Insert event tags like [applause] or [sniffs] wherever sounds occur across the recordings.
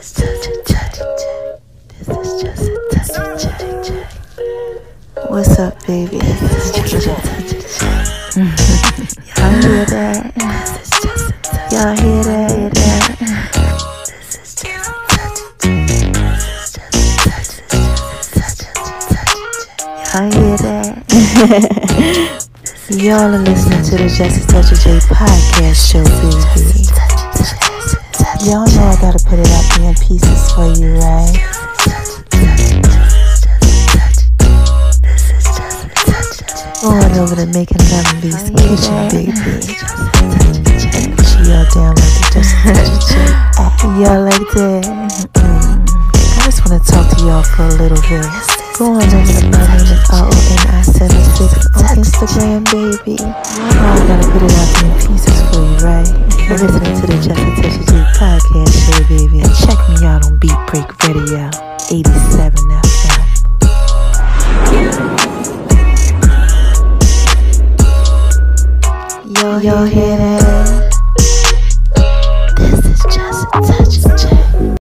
is just a J. This is just a touch J. What's up, baby? This is just a touch J. Y'all hear that? This is just a touch. Y'all hear that? Hear that? This is just a touch of J. This is just a touch. This is just a touch of J. Y'all hear that? Y'all are listening to the Just a Touch of J podcast show, baby. Y'all know I gotta put it up there in pieces for you, right? Going over to making Lemonbee's kitchen, baby. She all down like the Just Touch of J. Y'all like that? Mm. I just wanna talk to y'all for a little bit. Go on over to my name is R-O-N-I-76 on Instagram, baby. Y'all know I gotta put it out there in pieces for you, right? You're listening to the Just a Touch of J podcast show, baby. And check me out on Beat Break Radio, 87 FM. Yo, y'all hear that? This is just a touch of J.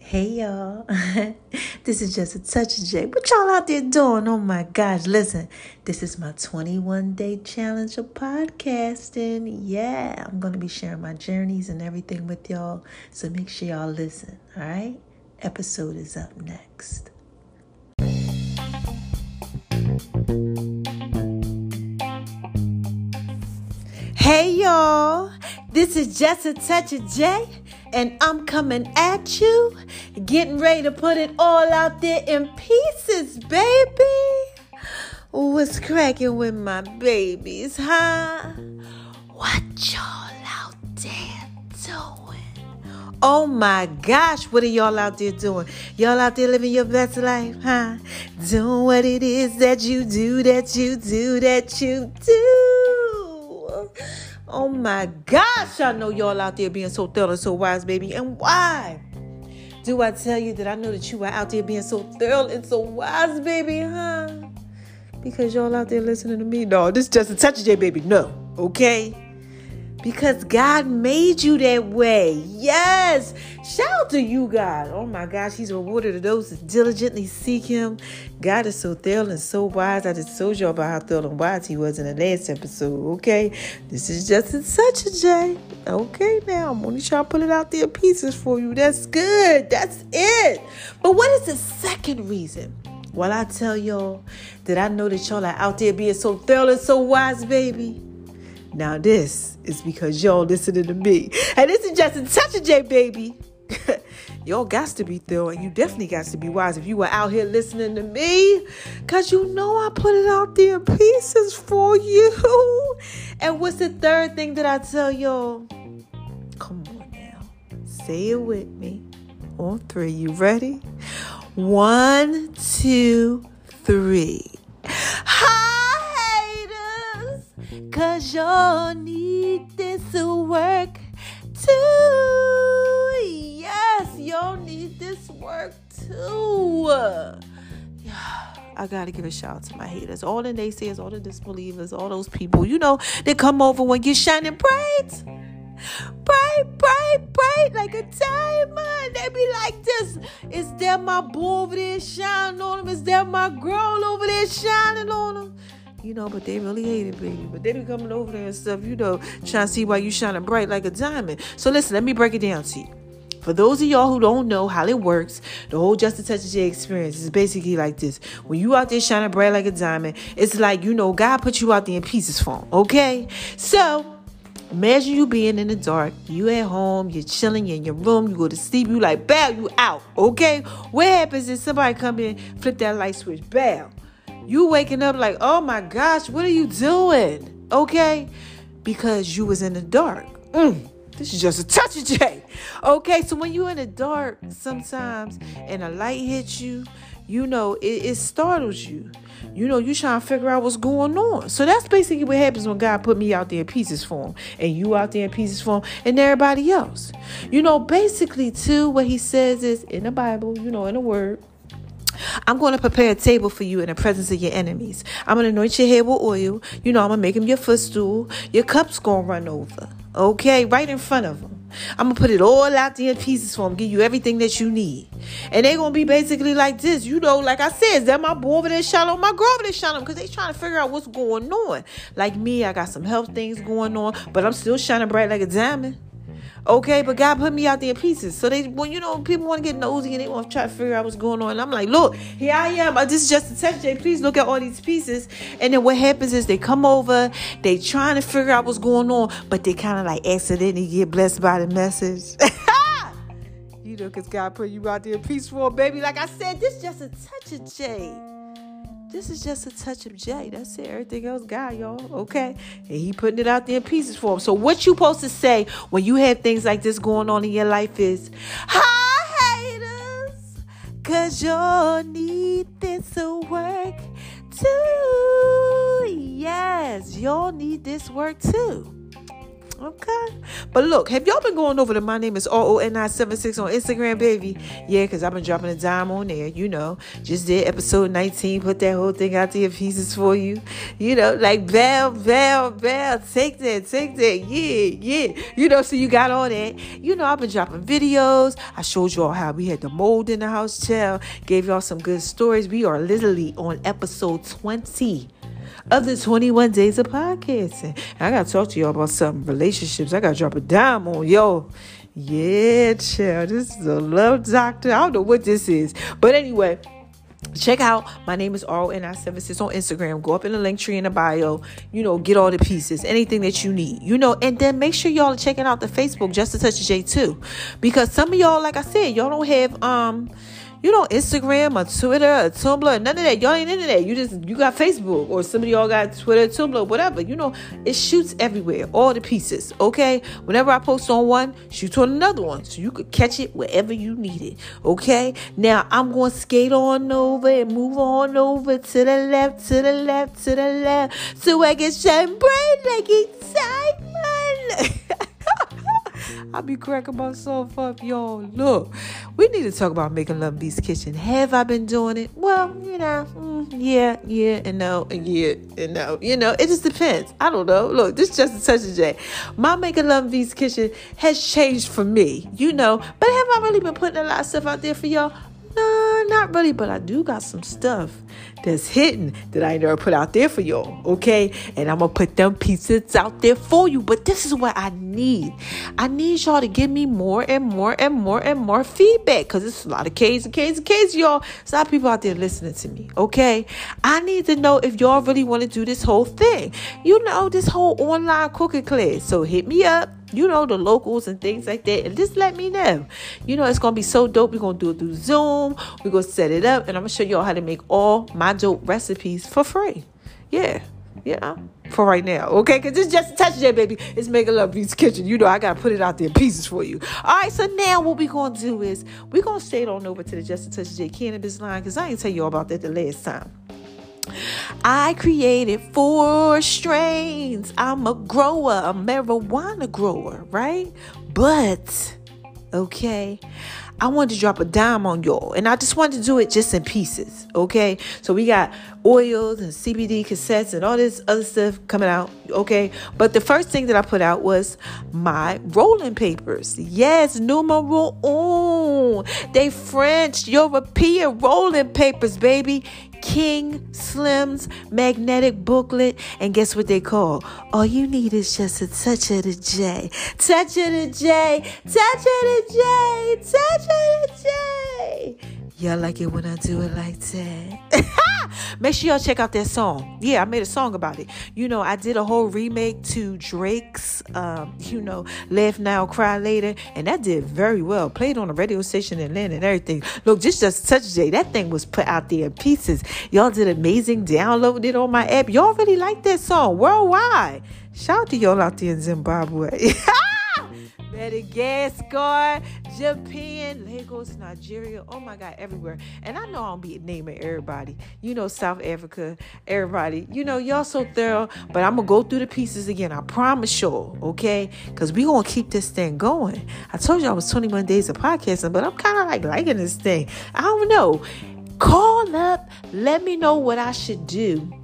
Hey y'all, [laughs] this is just a touch of J. What y'all out there doing? Oh my gosh, listen, this is my 21 day challenge of podcasting. Yeah, I'm gonna be sharing my journeys and everything with y'all, so make sure y'all listen. All right, episode is up next. Hey y'all, this is just a touch of J, and I'm coming at you, getting ready to put it all out there in pieces, baby. What's cracking with my babies, huh? What y'all out there doing? Oh my gosh, what are y'all out there doing? Y'all out there living your best life, huh? Doing what it is that you do, that you do, that you do. Oh my gosh, I know y'all out there being so thorough and so wise, baby. And why? Do I tell you that I know that you are out there being so thorough and so wise, baby, huh? Because y'all out there listening to me. No, this is just a touch of J, baby. No, okay? Because God made you that way. Yes. Shout out to you, God. Oh my gosh, He's rewarded to those that diligently seek Him. God is so thorough and so wise. I just told you about how thorough and wise He was in the last episode. Okay. This is just a such a J. Okay, now I'm only trying to put it out there in pieces for you. That's good. That's it. But what is the second reason? Well, I tell y'all that I know that y'all are out there being so thorough and so wise, baby. Now this is because y'all listening to me. And this is just a touch of J, baby. [laughs] y'all got to be thorough and you definitely got to be wise if you were out here listening to me. Cause you know I put it out there in pieces for you. [laughs] And what's the third thing that I tell y'all? Come on now. Say it with me. On three. You ready? One, two, three. Hi. Cause y'all need this work too. Yes, y'all need this work too. I gotta give a shout out to my haters, all the naysayers, all the disbelievers, all those people, you know, they come over when you're shining bright. Bright, bright, bright like a diamond. They be like this. Is that my boy over there shining on them? Is that my girl over there shining on them? You know, but they really hate it, baby. But they be coming over there and stuff, you know, trying to see why you shining bright like a diamond. So listen, let me break it down to you. For those of y'all who don't know how it works, the whole Just a Touch J experience is basically like this. When you out there shining bright like a diamond, it's like, you know, God put you out there in pieces form, okay? So, imagine you being in the dark. You at home, you're chilling in your room, you go to sleep, you like, bow, you out, okay? What happens if somebody come in, flip that light switch, bow? You waking up like, oh my gosh, what are you doing? Okay? Because you was in the dark. Mm. This is just a touch of J. Okay, so when you're in the dark sometimes and a light hits you, you know, it, it startles you. You know, you trying to figure out what's going on. So that's basically what happens when God put me out there in pieces for him, and you out there in pieces for him, and everybody else. You know, basically, too, what he says is in the Bible, you know, in the word, I'm going to prepare a table for you in the presence of your enemies. I'm going to anoint your head with oil. You know, I'm going to make them your footstool. Your cup's going to run over. Okay? Right in front of them. I'm gonna put it all out there in pieces for them, give you everything that you need. And they're gonna be basically like this, you know, like I said, is that my boy over there shining my girl over there shining because they trying to figure out what's going on. Like me, I got some health things going on, but I'm still shining bright like a diamond. Okay, but God put me out there in pieces. So they, when you know, people want to get nosy and they want to try to figure out what's going on. And I'm like, look, here I am. Uh, this is just a test, Jay. Please look at all these pieces. And then what happens is they come over, they trying to figure out what's going on, but they kind of like accidentally get blessed by the message. [laughs] you know, because God put you out there in peace for a baby. Like I said, this is just a touch of Jay. This is just a touch of J. That's it. Everything else, God, y'all. Okay. And he putting it out there in pieces for him. So what you supposed to say when you have things like this going on in your life is, Hi, haters. Cause y'all need this work too. Yes, y'all need this work too. Okay. But look, have y'all been going over to my name is R-O-N-I-76 on Instagram, baby? Yeah, because I've been dropping a dime on there, you know. Just did episode 19, put that whole thing out there pieces for you. You know, like bell, bell, bell, take that, take that, yeah, yeah. You know, so you got all that. You know, I've been dropping videos. I showed y'all how we had the mold in the house, child. Gave y'all some good stories. We are literally on episode 20 of the 21 days of podcasting. I got to talk to y'all about some relationships. I got to drop a dime on yo. Yeah, child. This is a love doctor. I don't know what this is. But anyway, check out my name is RONI Services on Instagram. Go up in the link tree in the bio. You know, get all the pieces, anything that you need. You know, and then make sure y'all are checking out the Facebook Just a Touch J too, because some of y'all, like I said, y'all don't have um you know, Instagram or Twitter or Tumblr, none of that. Y'all ain't into that. You just you got Facebook or some of y'all got Twitter, Tumblr, whatever. You know, it shoots everywhere, all the pieces. Okay. Whenever I post on one, shoot on another one. So you could catch it wherever you need it. Okay. Now I'm gonna skate on over and move on over to the left, to the left, to the left. So I can shine bright like excitement. [laughs] I be cracking myself up, y'all. Look, we need to talk about making love Beast Kitchen. Have I been doing it? Well, you know, mm, yeah, yeah, and no, and yeah, and no. You know, it just depends. I don't know. Look, this is just a touch of J. My making love Beast Kitchen has changed for me, you know. But have I really been putting a lot of stuff out there for y'all? No, not really, but I do got some stuff that's hidden that I never put out there for y'all, okay? And I'm gonna put them pieces out there for you. But this is what I need. I need y'all to give me more and more and more and more feedback because it's a lot of K's and K's and K's, y'all. It's a lot of people out there listening to me, okay? I need to know if y'all really want to do this whole thing. You know, this whole online cooking class. So hit me up you know, the locals and things like that. And just let me know. You know, it's going to be so dope. We're going to do it through Zoom. We're going to set it up. And I'm going to show y'all how to make all my dope recipes for free. Yeah. Yeah. For right now. Okay. Because it's just a touch of baby. It's Making Love Beats Kitchen. You know, I got to put it out there in pieces for you. All right. So now what we're going to do is we're going to stay on over to the Just a Touch J cannabis line because I didn't tell you all about that the last time. I created four strains. I'm a grower, a marijuana grower, right? But, okay, I wanted to drop a dime on y'all. And I just wanted to do it just in pieces. Okay. So we got oils and CBD cassettes and all this other stuff coming out. Okay. But the first thing that I put out was my rolling papers. Yes, numero un. They French, European rolling papers, baby. King Slim's magnetic booklet. And guess what they call? All you need is just a touch of the J. Touch of the J. Touch of the J. Touch of the J. Y'all like it when I do it like that? [laughs] Make sure y'all check out that song. Yeah, I made a song about it. You know, I did a whole remake to Drake's, um, you know, Laugh Now, Cry Later, and that did very well. Played on a radio station in Atlanta and everything. Look, just just touch J. That thing was put out there in pieces. Y'all did amazing. Downloaded it on my app. Y'all really like that song worldwide. Shout out to y'all out there in Zimbabwe. [laughs] Madagascar, Japan, Lagos, Nigeria. Oh my God, everywhere. And I know I'll be naming everybody. You know, South Africa, everybody. You know, y'all so thorough. But I'm gonna go through the pieces again. I promise y'all, okay? Because we gonna keep this thing going. I told you I was 21 days of podcasting, but I'm kind of like liking this thing. I don't know. Call up, let me know what I should do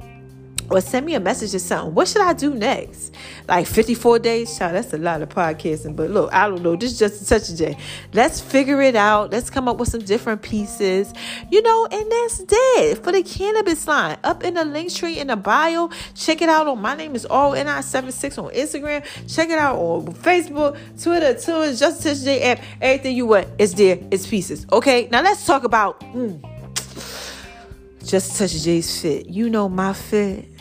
or send me a message or something. What should I do next? Like 54 days? Child, that's a lot of podcasting. But look, I don't know. This is just a touch of day. Let's figure it out. Let's come up with some different pieces. You know, and that's it for the cannabis line. Up in the link tree in the bio. Check it out on my name is RNI76 on Instagram. Check it out on Facebook, Twitter, Twitter, Just Touch J app. Everything you want is there. It's pieces. Okay. Now let's talk about mm, Just Touch J's fit. You know my fit.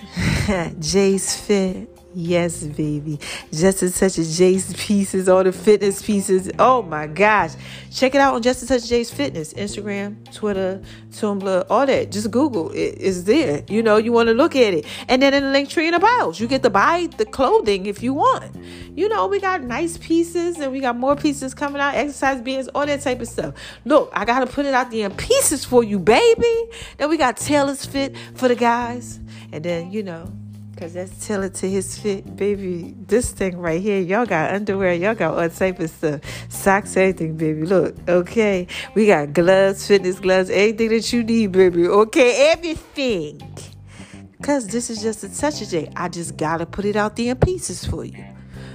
[laughs] Jay's Fit. Yes, baby. Just a touch of Jay's pieces, all the fitness pieces. Oh my gosh. Check it out on Just a Touch Jay's Fitness. Instagram, Twitter, Tumblr, all that. Just Google. It is there. You know, you want to look at it. And then in the link tree in the bios, you get to buy the clothing if you want. You know, we got nice pieces and we got more pieces coming out, exercise bands, all that type of stuff. Look, I got to put it out there in pieces for you, baby. Then we got Taylor's Fit for the guys. And then, you know, because that's tailored to his fit, baby. This thing right here, y'all got underwear, y'all got all type of stuff. Socks, everything, baby. Look, okay. We got gloves, fitness gloves, everything that you need, baby. Okay, everything. Because this is just a touch of J. I just got to put it out there in pieces for you.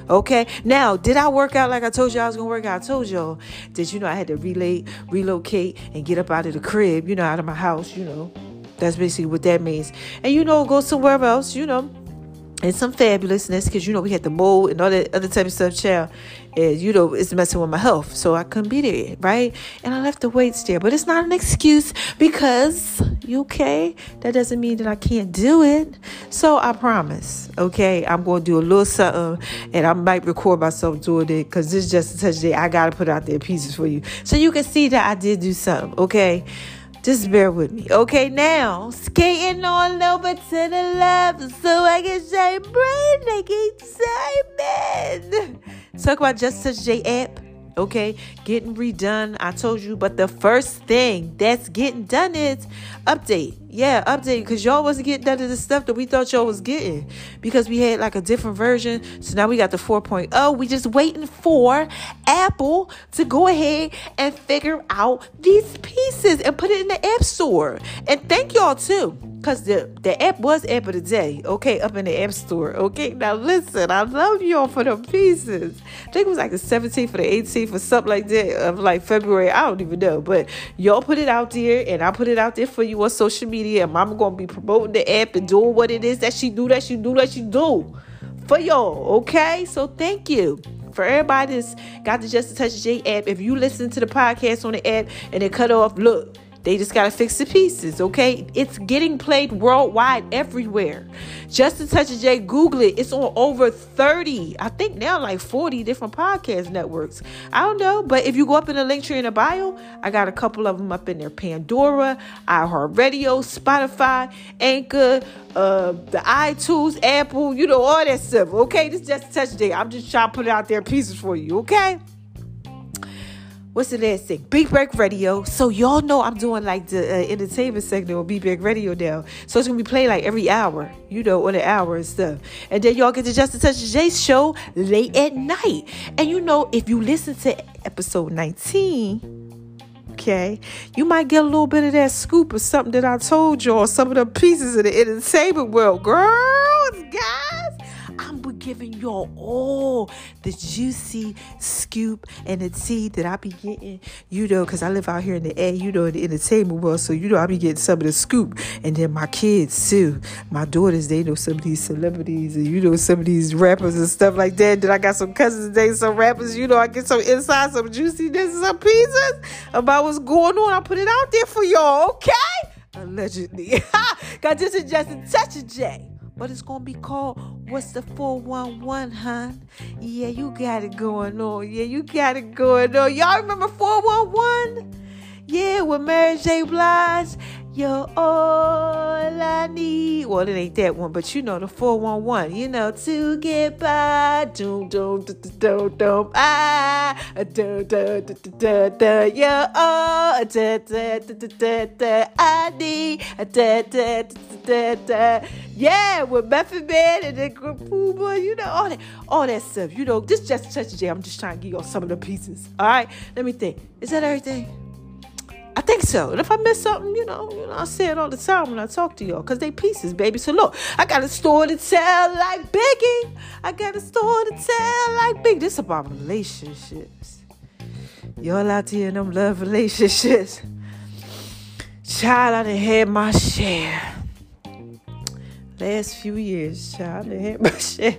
Okay. Now, did I work out like I told you I was gonna work out? I told y'all that you know I had to relate, relocate, and get up out of the crib, you know, out of my house, you know. That's basically what that means. And you know, go somewhere else, you know, and some fabulousness because you know we had the mold and all that other type of stuff, child. And you know, it's messing with my health, so I couldn't be there, right? And I left the weights there, but it's not an excuse because you okay. That doesn't mean that I can't do it. So I promise, okay, I'm gonna do a little something, and I might record myself doing it because this is just a touch day. I gotta put out there pieces for you, so you can see that I did do something, okay. Just bear with me. Okay, now skating on over to the left so I can say brain excitement. Talk about Just Touch J app. Okay, getting redone. I told you, but the first thing that's getting done is update. Yeah, update because y'all wasn't getting none of the stuff that we thought y'all was getting because we had like a different version. So now we got the 4.0. We just waiting for Apple to go ahead and figure out these pieces and put it in the App Store. And thank y'all too. Cause the, the app was app of the day, okay, up in the app store. Okay. Now listen, I love y'all for the pieces. I think it was like the 17th or the 18th or something like that of like February. I don't even know. But y'all put it out there and I put it out there for you on social media. And mama gonna be promoting the app and doing what it is that she do, that she do, that she do for y'all. Okay. So thank you for everybody that's got the Just Touch J app. If you listen to the podcast on the app and it cut off, look. They just got to fix the pieces, okay? It's getting played worldwide everywhere. Just a Touch of J, Google it. It's on over 30, I think now like 40 different podcast networks. I don't know, but if you go up in the link tree in the bio, I got a couple of them up in there Pandora, iHeartRadio, Spotify, Anchor, uh, the iTunes, Apple, you know, all that stuff, okay? This is Just Touch of J. I'm just trying to put it out there pieces for you, okay? What's the last thing? Big Break Radio. So y'all know I'm doing like the uh, entertainment segment on Big Break Radio now. So it's gonna be played like every hour, you know, on an hour and stuff. And then y'all get the Justin Touch J's show late at night. And you know, if you listen to episode 19. Okay, you might get a little bit of that scoop or something that I told y'all, some of the pieces of the entertainment world, girls, guys. I'm giving y'all all the juicy scoop and the tea that I be getting, you know, because I live out here in the air, you know, in the entertainment world. So, you know, I be getting some of the scoop. And then my kids, too. My daughters, they know some of these celebrities and, you know, some of these rappers and stuff like that. Then I got some cousins, they some rappers, you know, I get some inside, some juiciness, some pieces about what's going on. I put it out there for y'all, okay? Allegedly. [laughs] Got this is just a touch of J but it's gonna be called What's the 411, huh? Yeah, you got it going on. Yeah, you got it going on. Y'all remember 411? Yeah, with Mary J. Blige you're all I need. Well, it ain't that one, but you know the 411. You know, to get by. Doom, doom, doom, doom, ah. Doom, doom, doom, doom. You're all da, da, da, da, I need. Da, da. Yeah, with Method Man and then Puma, you know, all that, all that stuff. You know, this just touch J. I'm just trying to give y'all some of the pieces. All right, let me think. Is that everything? I think so. And if I miss something, you know, you know, I say it all the time when I talk to y'all, cause they pieces, baby. So look, I got a story to tell like Biggie. I got a story to tell like Biggie. This about relationships. Y'all out here in them love relationships. Child, I done had my share. Last few years, child, I done had my [laughs] share.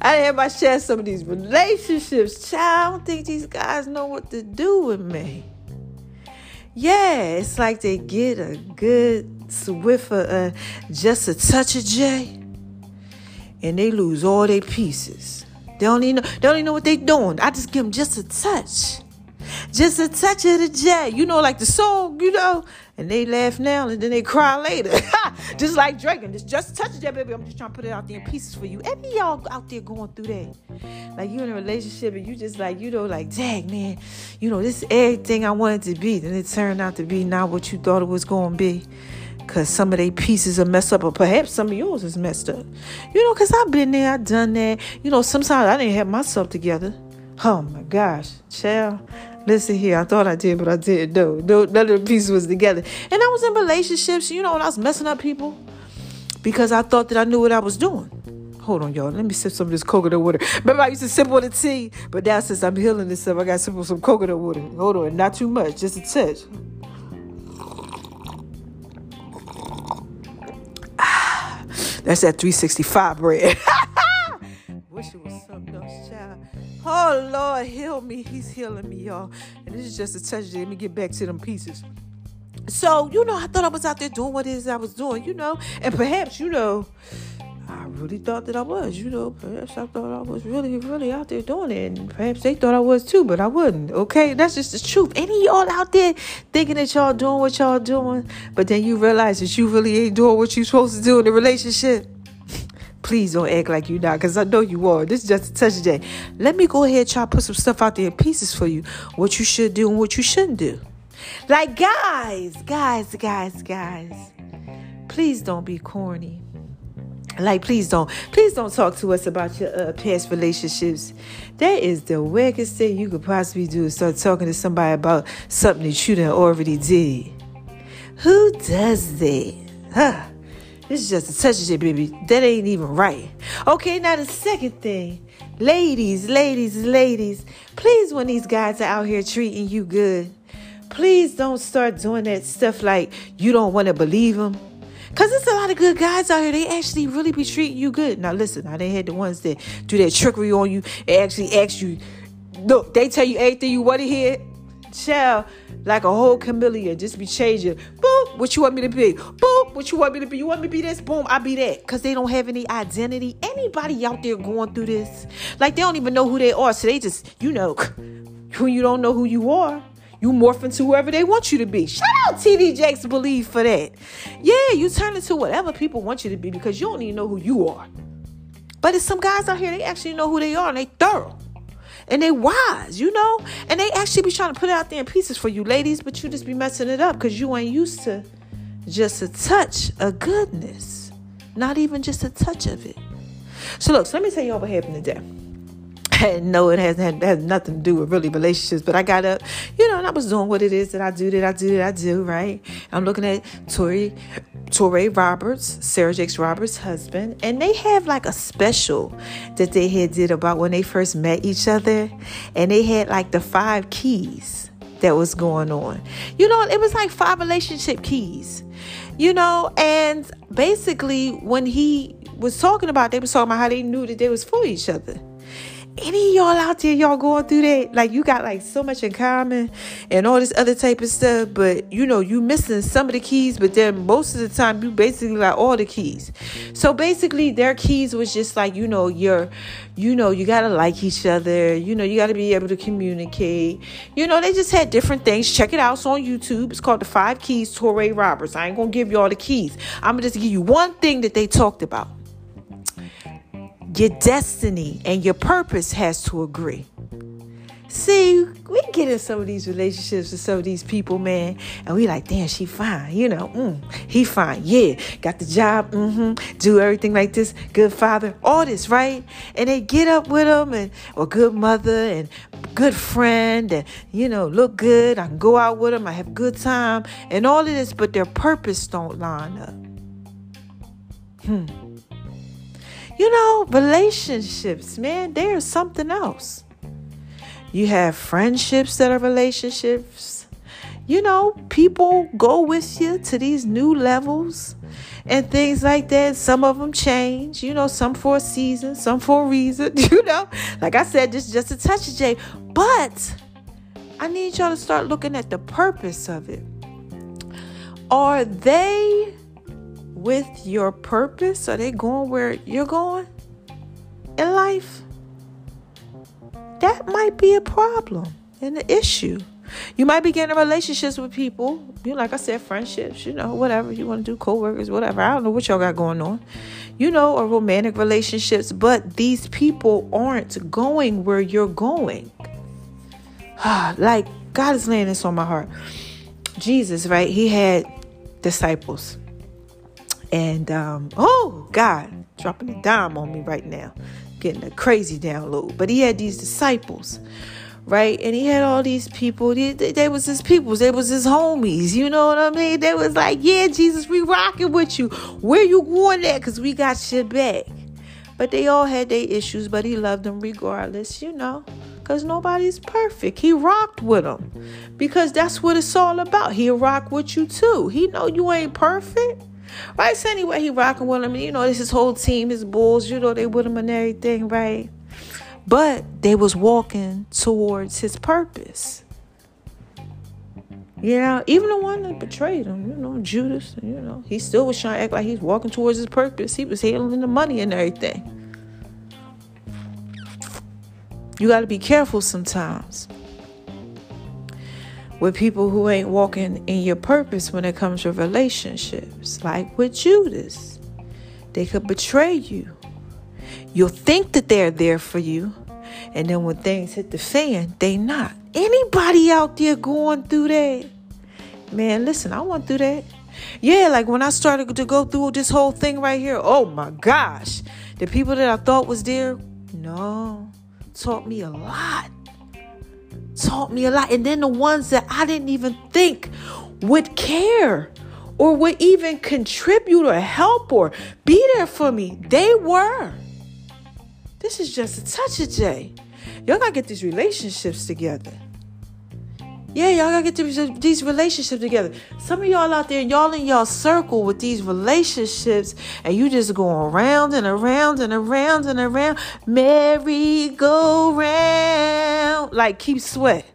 I done had my share of some of these relationships. Child, I don't think these guys know what to do with me yeah, it's like they get a good swift, uh, just a touch of J, and they lose all their pieces. They don't even know, they don't even know what they're doing. I just give them just a touch. Just a touch of the J. You know, like the song, you know, and they laugh now and then they cry later. [laughs] just like Drake. And just, just touch that, baby. I'm just trying to put it out there in pieces for you. Any y'all out there going through that? Like you in a relationship and you just like, you know, like, dang, man, you know, this is everything I wanted to be. Then it turned out to be not what you thought it was to be. Cause some of their pieces are messed up, or perhaps some of yours is messed up. You know, cause I've been there, I've done that. You know, sometimes I didn't have myself together. Oh my gosh, child. Listen here, I thought I did, but I didn't. No, no, none of the pieces was together. And I was in relationships, you know, and I was messing up people because I thought that I knew what I was doing. Hold on, y'all. Let me sip some of this coconut water. Remember, I used to sip on the tea, but now since I'm healing this stuff, I got to sip on some coconut water. Hold on, not too much, just a touch. Ah, that's that 365 bread. [laughs] Wish it was something else, child. Oh Lord, heal me. He's healing me, y'all. And this is just a touch. Let me get back to them pieces. So, you know, I thought I was out there doing what it is I was doing, you know, and perhaps, you know, I really thought that I was, you know, perhaps I thought I was really, really out there doing it, and perhaps they thought I was too, but I wasn't. Okay, that's just the truth. Any y'all out there thinking that y'all doing what y'all doing, but then you realize that you really ain't doing what you supposed to do in the relationship? Please don't act like you not, because I know you are. This is just a touch day. Let me go ahead try to put some stuff out there in pieces for you. What you should do and what you shouldn't do. Like guys, guys, guys, guys. Please don't be corny. Like, please don't, please don't talk to us about your uh, past relationships. That is the wickedest thing you could possibly do. Start talking to somebody about something that you done already did. Who does that? Huh? This is just a touch of shit, baby. That ain't even right. Okay, now the second thing. Ladies, ladies, ladies, please, when these guys are out here treating you good, please don't start doing that stuff like you don't want to believe them. Cause there's a lot of good guys out here. They actually really be treating you good. Now listen, I they had the ones that do that trickery on you and actually ask you. Look, they tell you everything you want to hear. Child, like a whole chameleon, just be changing. Boom, what you want me to be? Boom, what you want me to be? You want me to be this? Boom, I be that. Cause they don't have any identity. Anybody out there going through this, like they don't even know who they are. So they just, you know, [laughs] when you don't know who you are, you morph into whoever they want you to be. Shout out TD Jakes Believe for that. Yeah, you turn into whatever people want you to be because you don't even know who you are. But it's some guys out here, they actually know who they are and they thorough and they wise, you know, and they actually be trying to put it out there in pieces for you ladies, but you just be messing it up because you ain't used to just a touch of goodness, not even just a touch of it. So look, so let me tell you what happened today. No, it has had has nothing to do with really relationships. But I got up, you know, and I was doing what it is that I do, that I do, that I do, right? I'm looking at Tori, Touré Roberts, Sarah Jakes Roberts' husband, and they have like a special that they had did about when they first met each other, and they had like the five keys that was going on. You know, it was like five relationship keys. You know, and basically when he was talking about, they was talking about how they knew that they was for each other any y'all out there y'all going through that? Like you got like so much in common and all this other type of stuff but you know you missing some of the keys but then most of the time you basically like all the keys. So basically their keys was just like you know you're you know you gotta like each other. You know you gotta be able to communicate. You know they just had different things. Check it out. It's on youtube. It's called the five keys Touré Roberts. I ain't gonna give you all the keys. I'm gonna just give you one thing that they talked about your destiny and your purpose has to agree. See, we get in some of these relationships with some of these people, man, and we like, damn, she fine, you know, mm, he fine, yeah, got the job, mm-hmm, do everything like this, good father, all this, right? And they get up with him, and or good mother, and good friend, and you know, look good. I can go out with them, I have good time, and all of this, but their purpose don't line up. Hmm. You know, relationships, man, they are something else. You have friendships that are relationships. You know, people go with you to these new levels and things like that. Some of them change, you know, some for a season, some for a reason, [laughs] you know. Like I said, this is just a touch of J. But I need y'all to start looking at the purpose of it. Are they with your purpose? Are they going where you're going in life? that might be a problem and an issue. You might be getting relationships with people, you like I said, friendships, you know, whatever you want to do, co-workers, whatever. I don't know what y'all got going on. You know, or romantic relationships, but these people aren't going where you're going. [sighs] like God is laying this on my heart. Jesus, right? He had disciples. And um, oh God, dropping a dime on me right now getting a crazy download. But he had these disciples, right? And he had all these people. They, they, they, was his peoples. They was his homies. You know what I mean? They was like, yeah, Jesus, we rocking with you. Where you going at? Because we got shit back. But they all had their issues, but he loved them regardless, you know. Because nobody's perfect. He rocked with them. Because that's what it's all about. He'll rock with you too. He know you ain't perfect. Right? So anyway, he rocking with him. You know, this his whole team, his bulls, you know, they with him and everything, right? But they was walking towards his purpose. You know, even the one that betrayed him, you know, Judas, you know, he still was trying to act like he's walking towards his purpose. He was handling the money and everything. You got to be careful sometimes with people who ain't walking in your purpose when it comes to relationships, like with Judas. They could betray you. You'll think that they're there for you, and then when things hit the fan, they not. Anybody out there going through that? Man, listen, I went through that. Yeah, like when I started to go through this whole thing right here, oh my gosh. The people that I thought was there, no, taught me a lot taught me a lot. And then the ones that I didn't even think would care or would even contribute or help or be there for me, they were. This is just a touch of J. Y'all gotta get these relationships together. Yeah, y'all gotta get these, relationships together. Some of y'all out there, y'all in y'all circle with these relationships, and you just going around and around and around and around. Merry go round. Like Keith Sweat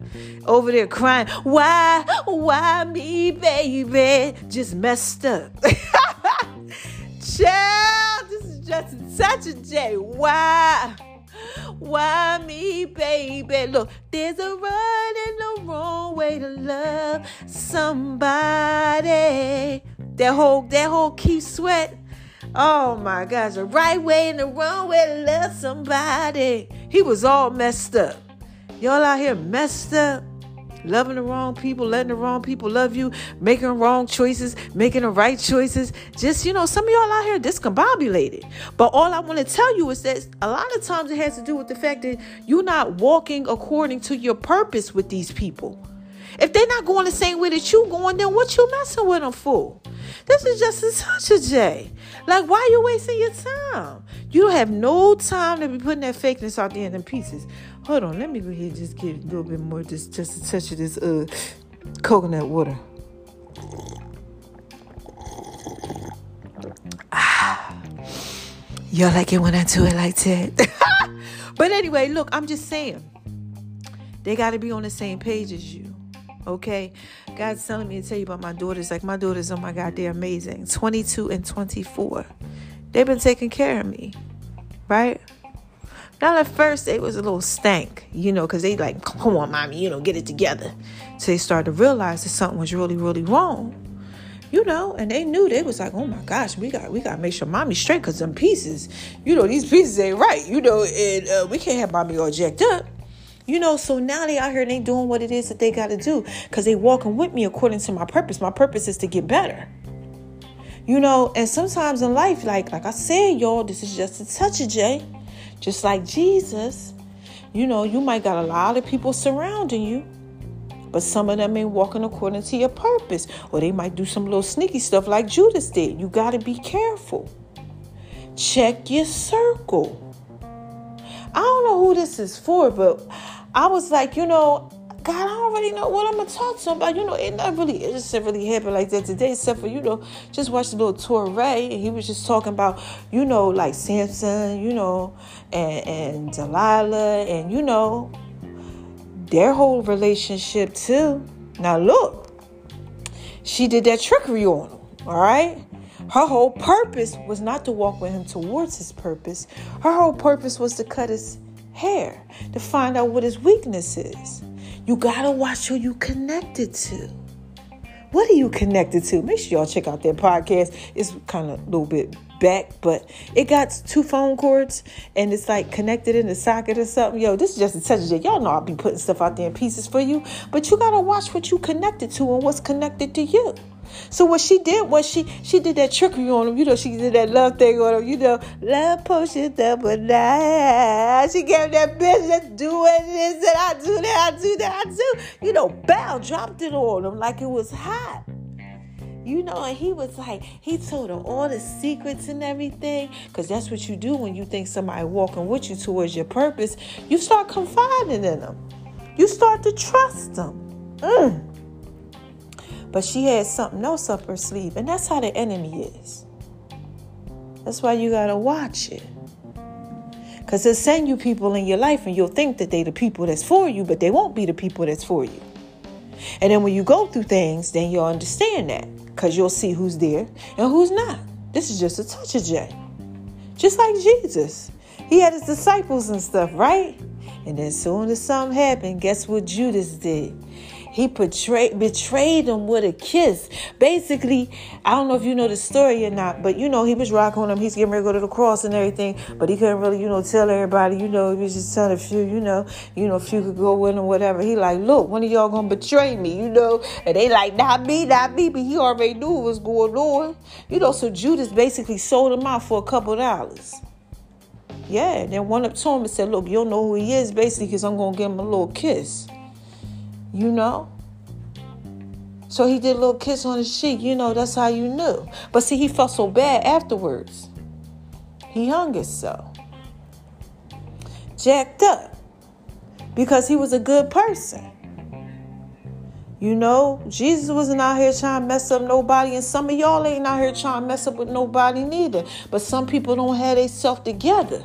over there crying. Why, why me, baby? Just messed up. [laughs] Child, this is just such a J. Why? Why me, baby? Look, there's a right and a wrong way to love somebody. That whole that whole Keith Sweat. Oh my gosh, the right way and the wrong way to love somebody. He was all messed up. Y'all out here messed up loving the wrong people, letting the wrong people love you, making wrong choices, making the right choices. Just, you know, some of y'all out here discombobulated. But all I want to tell you is that a lot of times it has to do with the fact that you're not walking according to your purpose with these people. If they're not going the same way that you going, then what you messing with them for? This is just a, such a J. Like, why are you wasting your time? You don't have no time to be putting that fakeness out there in them pieces. Hold on, let me go ahead and just get a little bit more, just just a touch of this uh coconut water. Ah, y'all like it when I do it like that. [laughs] but anyway, look, I'm just saying they got to be on the same page as you. Okay, God's telling me to tell you about my daughters. Like my daughters, oh my God, they're amazing. 22 and 24. They've been taking care of me, right? Now, at first, it was a little stank, you know, because they like, come on, mommy, you know, get it together. So they started to realize that something was really, really wrong, you know, and they knew they was like, oh my gosh, we got we got to make sure mommy's straight because them pieces, you know, these pieces ain't right, you know, and uh, we can't have mommy all jacked up. You know, so now they out here and they doing what it is that they got to do because they walking with me according to my purpose. My purpose is to get better. You know, and sometimes in life, like like I said, y'all, this is just a touch of J. Just like Jesus, you know, you might got a lot of people surrounding you, but some of them ain't walking according to your purpose. Or they might do some little sneaky stuff like Judas did. You got to be careful. Check your circle. I don't know who this is for, but I was like, you know, God, I really know what I'm gonna talk to him about. You know, it not really it just really happened like that today, except for, you know, just watch the little Touré and he was just talking about, you know, like Samson, you know, and, and Delilah and you know, their whole relationship too. Now look, she did that trickery on him, all right? Her whole purpose was not to walk with him towards his purpose. Her whole purpose was to cut his hair, to find out what his weakness is. You gotta watch who you connected to. What are you connected to? Make sure y'all check out their podcast. It's kind of a little bit back, but it got two phone cords and it's like connected in the socket or something. Yo, this is just a touch of it. Y'all know I'll be putting stuff out there in pieces for you, but you gotta watch what you connected to and what's connected to you. So what she did was she she did that trickery on him. You know, she did that love thing on him. You know, love potion double nine. She gave that bitch that doing this and I do that, I do that, I do. You know, Bell dropped it on him like it was hot. You know, and he was like, he told her all the secrets and everything. Because that's what you do when you think somebody walking with you towards your purpose. You start confiding in them. You start to trust them. Mm. But she had something else up her sleeve. And that's how the enemy is. That's why you got to watch it. Because he'll send you people in your life and you'll think that they the people that's for you, but they won't be the people that's for you. And then when you go through things, then you'll understand that because you'll see who's there and who's not. This is just a touch of J. Just like Jesus. He had his disciples and stuff, right? And then soon as something happened, guess what Judas did? He betrayed betrayed him with a kiss. Basically, I don't know if you know the story or not, but you know, he was rocking on him. He's getting ready to go to the cross and everything, but he couldn't really, you know, tell everybody, you know, he was just telling a few, you know, you know, a few could go with him, whatever. He like, look, when are y'all gonna betray me, you know, and they like, not me, not me, but he already knew what was going on. You know, so Judas basically sold him out for a couple dollars. Yeah, then one up to him and said, Look, you don't know who he is, basically, because I'm going to give him a little kiss you know? So he did a little kiss on his cheek, you know, that's how you knew. But see, he felt so bad afterwards. He hung himself. Jacked up. Because he was a good person. You know, Jesus wasn't out here trying to mess up nobody, and some of y'all ain't out here trying to mess up with nobody neither. But some people don't have their self together.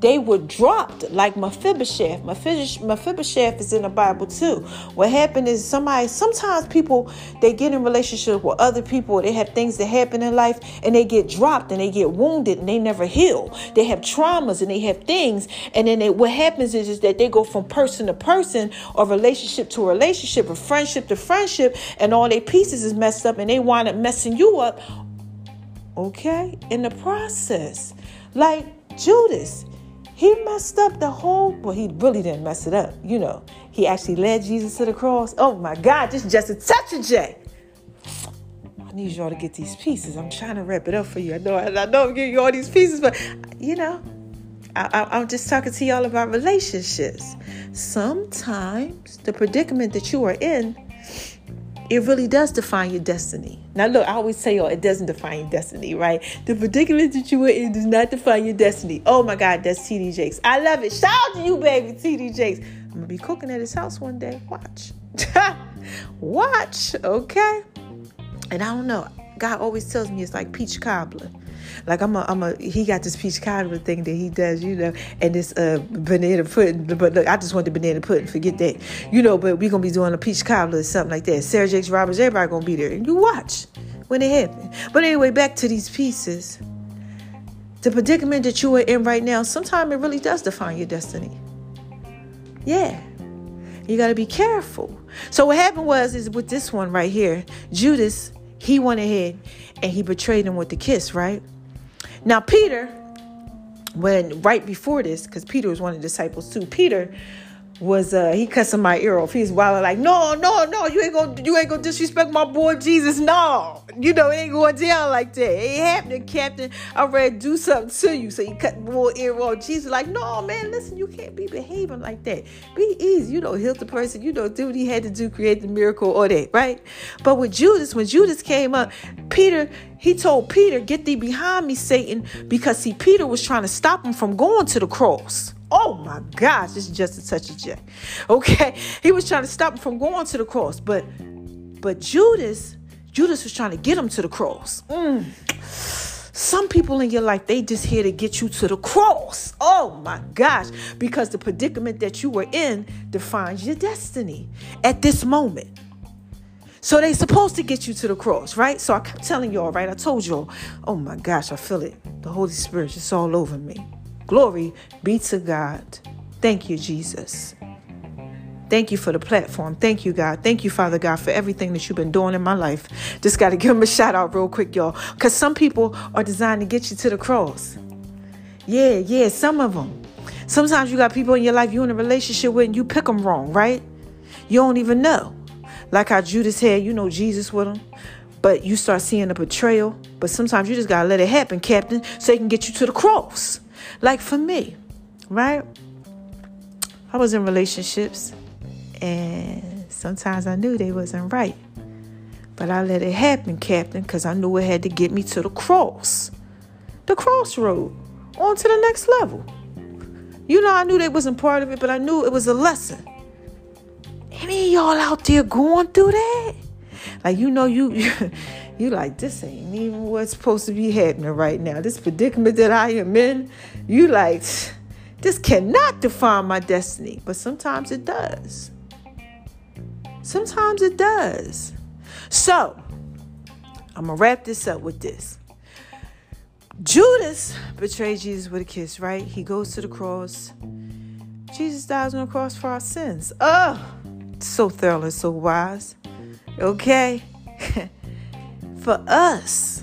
They were dropped like Mephibosheth. Mephibosheth is in the Bible too. What happened is somebody, sometimes people, they get in relationship with other people, they have things that happen in life, and they get dropped and they get wounded and they never heal. They have traumas and they have things, and then they, what happens is, is that they go from person to person or relationship to relationship or friendship to friendship, and all their pieces is messed up and they wind up messing you up okay in the process like Judas, he messed up the whole, well, he really didn't mess it up, you know. He actually led Jesus to the cross. Oh my God, this is just a touch of J. I need y'all to get these pieces. I'm trying to wrap it up for you. I know, I know I'm giving you all these pieces, but you know, I, I'm just talking to y'all about relationships. Sometimes the predicament that you are in it really does define your destiny. Now, look, I always say, oh, it doesn't define your destiny, right? The predicament that you are in does not define your destiny. Oh my God, that's TD Jakes. I love it. Shout out to you, baby, TD Jakes. I'm gonna be cooking at his house one day. Watch. [laughs] Watch, okay? And I don't know. God always tells me it's like peach cobbler. Like I'm a, I'm a, he got this peach cobbler thing that he does, you know, and this uh, banana pudding. But look, I just want the banana pudding. Forget that, you know. But we're gonna be doing a peach cobbler or something like that. Sarah Jakes Roberts, everybody gonna be there, and you watch when it happens. But anyway, back to these pieces. The predicament that you are in right now, sometimes it really does define your destiny. Yeah. You got to be careful. So what happened was is with this one right here, Judas, he went ahead and he betrayed him with the kiss, right? Now, Peter, when right before this, because Peter was one of the disciples too, Peter was uh he cut my ear off. He's wild like, no, no, no, you ain't gonna you ain't gonna disrespect my boy Jesus. No. You know, it ain't going down like that. It ain't happening, Captain. I ready to do something to you. So he cut the boy ear off. Jesus like, no, man, listen, you can't be behaving like that. Be easy. You know, heal the person, you know, do what he had to do, create the miracle or that, right? But with Judas, when Judas came up, Peter, he told Peter, get thee behind me, Satan, because see, Peter was trying to stop him from going to the cross. Oh my gosh, this is just a touch of J. Okay, he was trying to stop him from going to the cross, but but Judas, Judas was trying to get him to the cross. Mm. Some people in your life, they just here to get you to the cross. Oh my gosh, because the predicament that you were in defines your destiny at this moment. So they supposed to get you to the cross, right? So I kept telling y'all, right? I told y'all, oh my gosh, I feel it. The Holy Spirit just all over me. Glory be to God. Thank you, Jesus. Thank you for the platform. Thank you, God. Thank you, Father God, for everything that you've been doing in my life. Just got to [laughs] give them a shout out real quick, y'all. Because some people are designed to get you to the cross. Yeah, yeah, some of them. Sometimes you got people in your life you're in a relationship with and you pick them wrong, right? You don't even know. Like how Judas had, you know, Jesus with him. But you start seeing the betrayal. But sometimes you just got to let it happen, Captain, so he can get you to the cross. Like for me, right? I was in relationships and sometimes I knew they wasn't right. But I let it happen, Captain, because I knew it had to get me to the cross. The crossroad. On to the next level. You know, I knew they wasn't part of it, but I knew it was a lesson. Any of y'all out there going through that? Like you know, you, [laughs] you like this ain't even what's supposed to be happening right now. This predicament that I am in, you like [sniffs] this cannot define my destiny. But sometimes it does. Sometimes it does. So I'm gonna wrap this up with this. Judas betrayed Jesus with a kiss, right? He goes to the cross. Jesus dies on the cross for our sins. Oh, so thorough and so wise. Okay? [laughs] for us.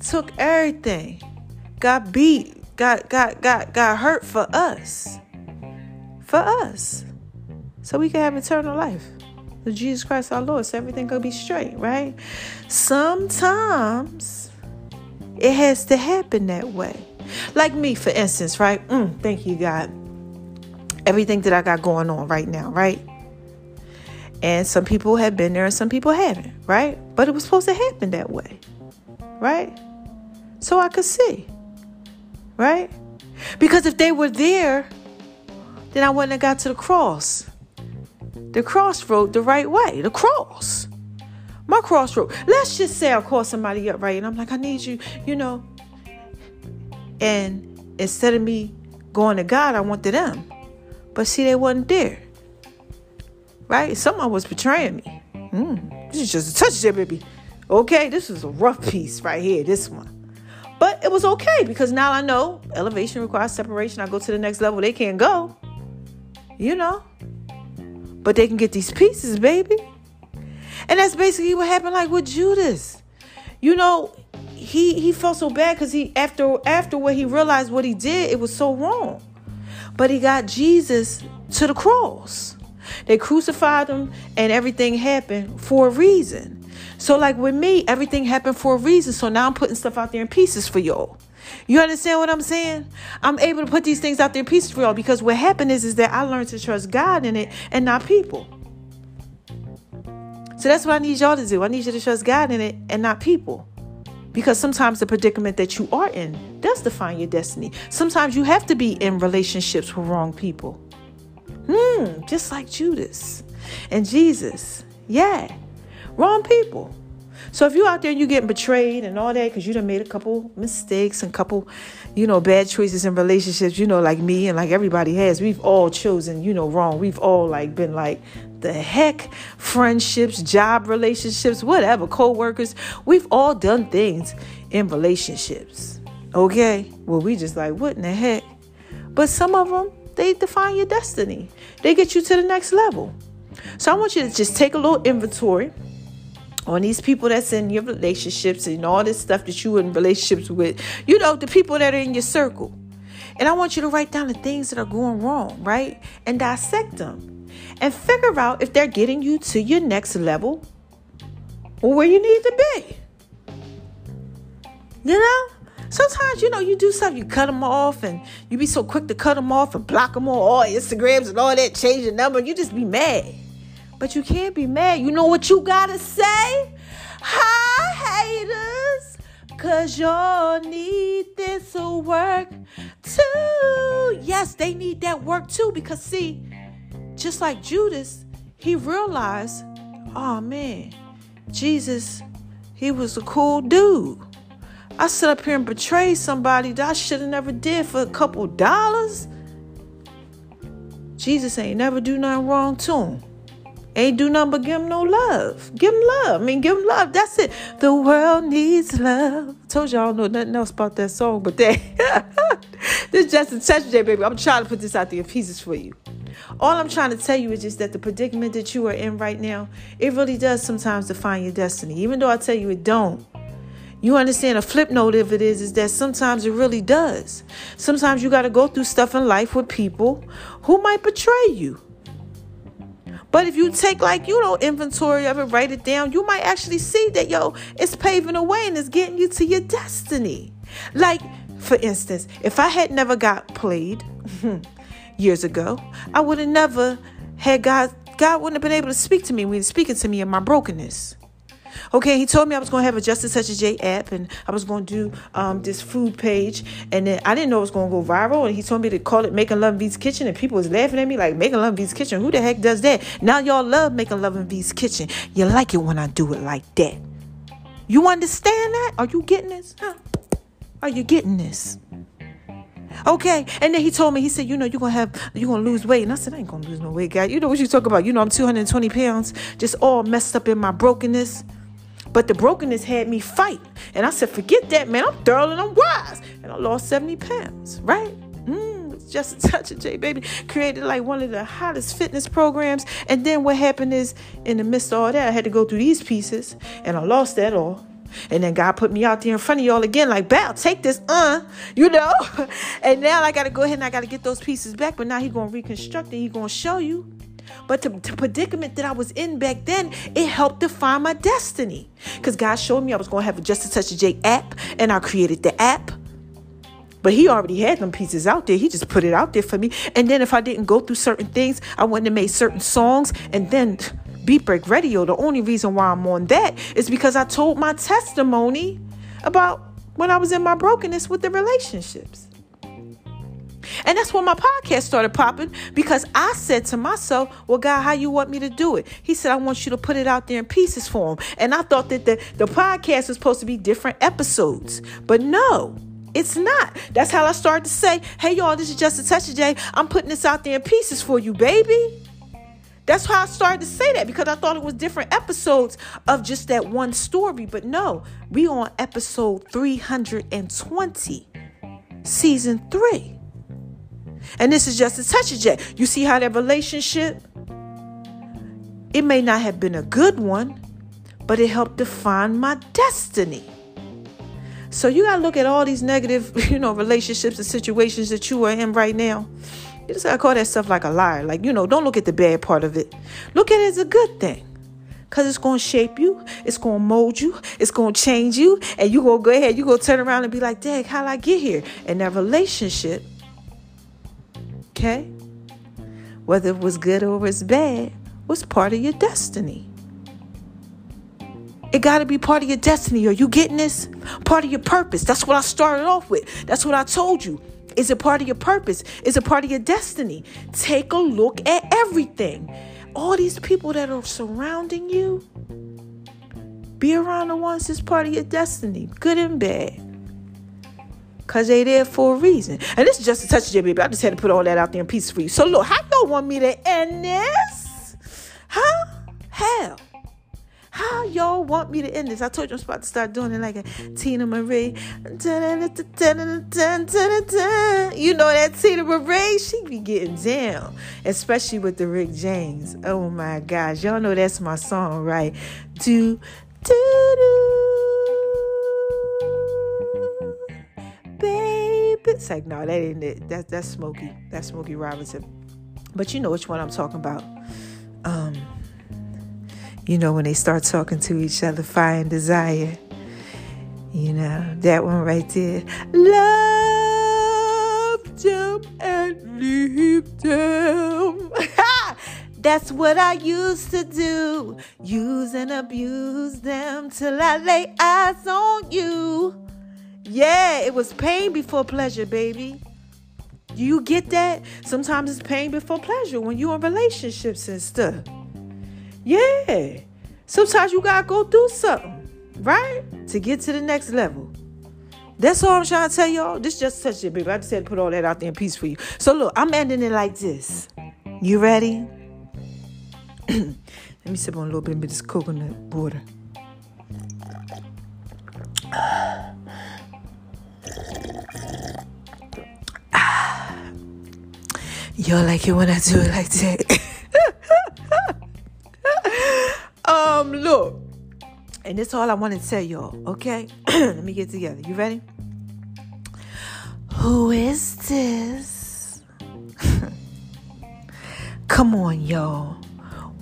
Took everything. Got beat. Got got got got hurt for us. For us. So we can have eternal life. With Jesus Christ our Lord. So everything gonna be straight, right? Sometimes it has to happen that way. Like me, for instance, right? Mm, thank you, God. Everything that I got going on right now, right? And some people have been there and some people haven't, right? But it was supposed to happen that way, right? So I could see, right? Because if they were there, then I wouldn't have got to the cross. The cross crossroad the right way, the cross. My crossroad. Let's just say I call somebody up, right? And I'm like, I need you, you know. And instead of me going to God, I went to them. But see, they wasn't there right? Someone was betraying me. Mm, this is just a touch there, baby. Okay, this is a rough piece right here, this one. But it was okay because now I know elevation requires separation. I go to the next level, they can't go. You know. But they can get these pieces, baby. And that's basically what happened like with Judas. You know, he he felt so bad because he after after what he realized what he did, it was so wrong. But he got Jesus to the cross. They crucified him and everything happened for a reason. So, like with me, everything happened for a reason. So now I'm putting stuff out there in pieces for y'all. You understand what I'm saying? I'm able to put these things out there in pieces for y'all because what happened is, is that I learned to trust God in it and not people. So that's what I need y'all to do. I need you to trust God in it and not people. Because sometimes the predicament that you are in does define your destiny. Sometimes you have to be in relationships with wrong people. Hmm, just like Judas and Jesus. Yeah, wrong people. So if you're out there and you're getting betrayed and all that because you done made a couple mistakes and couple, you know, bad choices in relationships, you know, like me and like everybody has, we've all chosen, you know, wrong. We've all like been like the heck, friendships, job relationships, whatever, co-workers. We've all done things in relationships. Okay? Well, we just like, what in the heck? But some of them, they define your destiny. They get you to the next level. So I want you to just take a little inventory on these people that's in your relationships and all this stuff that you in relationships with. You know, the people that are in your circle. And I want you to write down the things that are going wrong, right? And dissect them. And figure out if they're getting you to your next level or where you need to be. You know? Sometimes, you know, you do something, you cut them off, and you be so quick to cut them off and block them on all Instagrams and all that, change the number, you just be mad. But you can't be mad. You know what you gotta say? Hi, haters, cause y'all need this to work too. Yes, they need that work too, because see, just like Judas, he realized, oh man, Jesus, he was a cool dude. I sit up here and betray somebody that I should have never did for a couple dollars. Jesus ain't never do nothing wrong to him. Ain't do nothing but give him no love. Give him love. I mean, give him love. That's it. The world needs love. I told y'all I don't know nothing else about that song, but that [laughs] this is just a touch day, baby. I'm trying to put this out there in pieces for you. All I'm trying to tell you is just that the predicament that you are in right now, it really does sometimes define your destiny. Even though I tell you it don't. You understand a flip note of it is is that sometimes it really does. Sometimes you got to go through stuff in life with people who might betray you. But if you take like you know inventory of it, write it down, you might actually see that yo, it's paving the way and it's getting you to your destiny. Like for instance, if I had never got played [laughs] years ago, I would have never had God. God wouldn't have been able to speak to me when He was speaking to me in my brokenness. Okay, he told me I was going to have a Just a Touch of J app and I was going to do um, this food page. And then I didn't know it was going to go viral. And he told me to call it Making Love V's Kitchen. And people was laughing at me like, Making Love V's Kitchen? Who the heck does that? Now y'all love Making Love V's Kitchen. You like it when I do it like that. You understand that? Are you getting this? Huh? Are you getting this? Okay. And then he told me, he said, you know, you're gonna have you're gonna lose weight. And I said, I ain't gonna lose no weight, guy. You know what you talk about? You know, I'm 220 pounds, just all messed up in my brokenness. But the brokenness had me fight. And I said, forget that, man. I'm thorough and I'm wise. And I lost 70 pounds, right? Mm, just a touch of J baby created like one of the hottest fitness programs. And then what happened is, in the midst of all that, I had to go through these pieces, and I lost that all. And then God put me out there in front of y'all again, like, Bow, take this, uh, [laughs] you know. [laughs] and now I got to go ahead and I got to get those pieces back. But now He's going to reconstruct it. He's going to show you. But the, the, predicament that I was in back then, it helped define my destiny. Because God showed me I was going to have a Just a Touch of J app, and I created the app. But he already had them pieces out there. He just put it out there for me. And then if I didn't go through certain things, I wouldn't have made certain songs. And then Beat Break Radio, the only reason why I'm on that is because I told my testimony about when I was in my brokenness with the relationships. And that's when my podcast started popping because I said to myself, Well, God, how you want me to do it? He said, I want you to put it out there in pieces for him. And I thought that the, the podcast was supposed to be different episodes. But no, it's not. That's how I started to say, Hey, y'all, this is just a touch of J. I'm putting this out there in pieces for you, baby. That's how I started to say that because I thought it was different episodes of just that one story. But no, we on episode 320, season three. And this is just a touch of J. You see how that relationship, it may not have been a good one, but it helped define my destiny. So you gotta look at all these negative, [laughs] you know, relationships and situations that you are in right now. You just gotta call that stuff like a liar. Like, you know, don't look at the bad part of it. Look at it as a good thing. Cause it's gonna shape you, it's gonna mold you, it's gonna change you, and you gonna go ahead, you gonna turn around and be like, Dad, how'd I get here? And that relationship okay? Whether it was good or it was bad, was part of your destiny. It got to be part of your destiny. Are you getting this? Part of your purpose. That's what I started off with. That's what I told you. Is it part of your purpose? Is it part of your destiny? Take a look at everything. All these people that are surrounding you, be around the ones that's part of your destiny, good and bad. Cause they there for a reason. And this is just a touch of your baby. I just had to put all that out there in peace for you. So look, how y'all want me to end this? Huh? Hell. How y'all want me to end this? I told you I'm about to start doing it like a Teena Marie. You know that Teena Marie? She be getting down. Especially with the Rick James. Oh my gosh. Y'all know that's my song, right? Do, do, do. It's like, no, that ain't it. That's that's Smokey. That's Smokey Robinson. But you know which one I'm talking about. Um, you know, when they start talking to each other, fire and desire. You know, that one right there. Love them and leave them. [laughs] That's what I used to do. Use and abuse them till I lay eyes on you. Yeah, it was pain before pleasure, baby. You get that? Sometimes it's pain before pleasure when you're in relationships and stuff. Yeah. Sometimes you gotta go through something, right? To get to the next level. That's all I'm trying to tell y'all. This just touched it, baby. I just had to put all that out there in peace for you. So look, I'm ending it like this. You ready? [clears throat] Let me sip on a little bit of this coconut water. Y'all like when I do it like that. [laughs] um, look. And that's all I want to tell y'all, okay? [clears throat] Let me get together. You ready? Who is this? [laughs] Come on, y'all.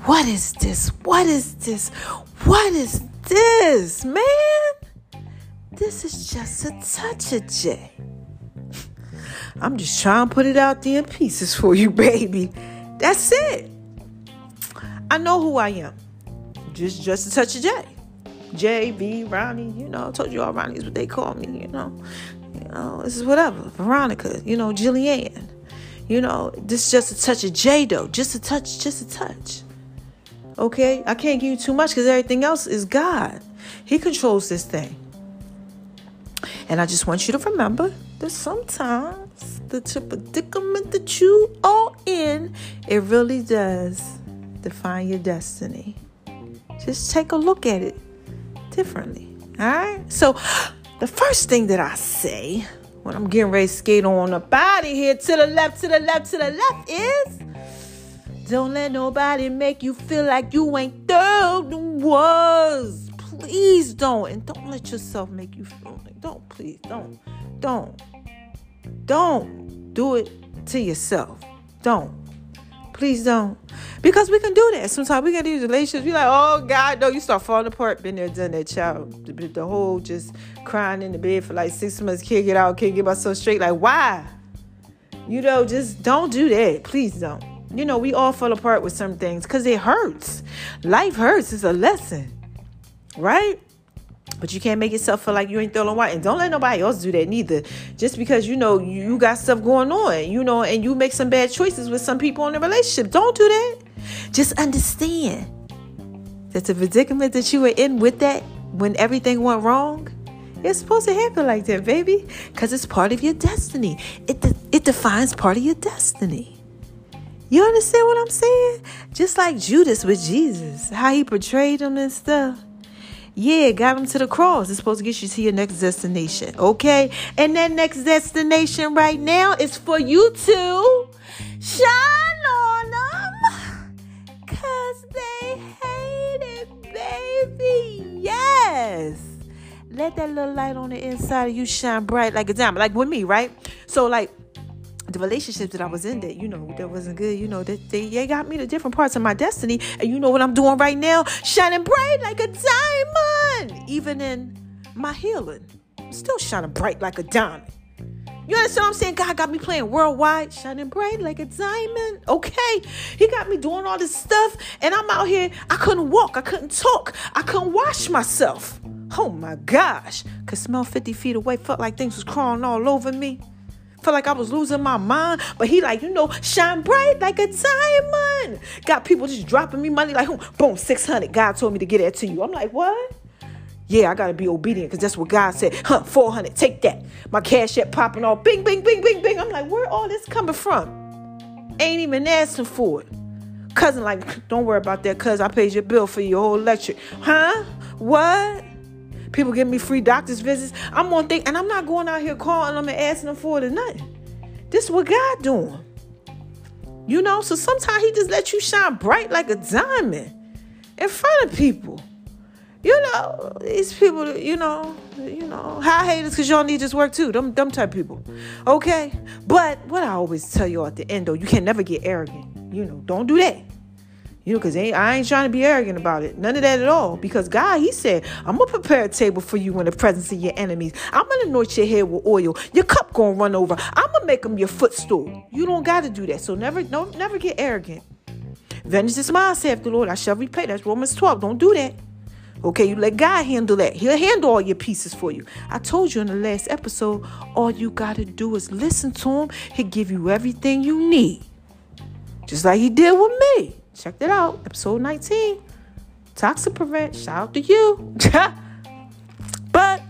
What is this? What is this? What is this, man? This is just a touch of J. I'm just trying to put it out there in pieces for you, [laughs] baby. That's it. I know who I am. Just just a touch of J. J, V, Ronnie, you know, I told you all Ronnie is what they call me, you know. You know, this is whatever. Veronica, you know, Jillian. You know, this is just a touch of J though. Just a touch, just a touch. Okay? I can't give you too much because everything else is God. He controls this thing. And I just want you to remember that sometimes the predicament that you are in, it really does define your destiny. Just take a look at it differently. All right? So, the first thing that I say when I'm getting ready to skate on out of here to the left, to the left, to the left is don't let nobody make you feel like you ain't the was. Please don't. And don't let yourself make you feel like don't please don't. Don't. Don't do it to yourself. Don't. Please don't. Because we can do that. Sometimes we get these relationships, we like, oh God, no, you start falling apart. Been there, done that, child. The, the whole just crying in the bed for like six months, can't get out, can't get myself straight. Like, why? You know, just don't do that. Please don't. You know, we all fall apart with some things because it hurts. Life hurts. It's a lesson, right? But you can't make yourself feel like you ain't throwing white. And don't let nobody else do that neither. Just because you know you got stuff going on, you know, and you make some bad choices with some people in a relationship. Don't do that. Just understand that the predicament that you were in with that when everything went wrong, it's supposed to happen like that, baby. Because it's part of your destiny. It, de- it defines part of your destiny. You understand what I'm saying? Just like Judas with Jesus, how he portrayed him and stuff. Yeah, got him to the cross. It's supposed to get you to your next destination. Okay? And that next destination right now is for you to shine on them. Cause they hate it, baby. Yes. Let that little light on the inside of you shine bright like a diamond. Like with me, right? So like the relationships that I was in that, you know, that wasn't good, you know, that they, they got me to different parts of my destiny. And you know what I'm doing right now? Shining bright like a diamond. Even in my healing. I'm still shining bright like a diamond. You understand what I'm saying? God got me playing worldwide, shining bright like a diamond. Okay. He got me doing all this stuff, and I'm out here. I couldn't walk. I couldn't talk. I couldn't wash myself. Oh my gosh. Could smell 50 feet away. Felt like things was crawling all over me. Felt like I was losing my mind. But he like, you know, shine bright like a diamond. Got people just dropping me money like, boom, 600. God told me to get that to you. I'm like, what? Yeah, I gotta be obedient because that's what God said. Huh, 400, take that. My cash app popping off. Bing, bing, bing, bing, bing. I'm like, where all this coming from? Ain't even asking for it. Cousin, like, don't worry about that, cuz I paid your bill for your whole electric. Huh? What? People give me free doctor's visits. I'm on thing, and I'm not going out here calling them and asking them for it or nothing. This is what God doing. You know, so sometimes he just let you shine bright like a diamond in front of people. you know, these people, you know, you know, high haters because y'all need this work too. Them, them type people. Okay? But what I always tell you all at the end though, you can never get arrogant. You know, don't do that. You know, because I ain't trying to be arrogant about it. None of that at all. Because God, He said, I'm going to prepare a table for you in the presence of your enemies. I'm going to anoint your head with oil. Your cup going to run over. I'm going to make them your footstool. You don't got to do that. So never, no, never get arrogant. Vengeance is mine, saith the Lord. I shall repay. That's Romans 12. Don't do that. Okay, you let God handle that. He'll handle all your pieces for you. I told you in the last episode, all you got to do is listen to Him. He'll give you everything you need. Just like He did with me. Check that out. Episode 19. Toxic Prevent. Shout out to you. [laughs] but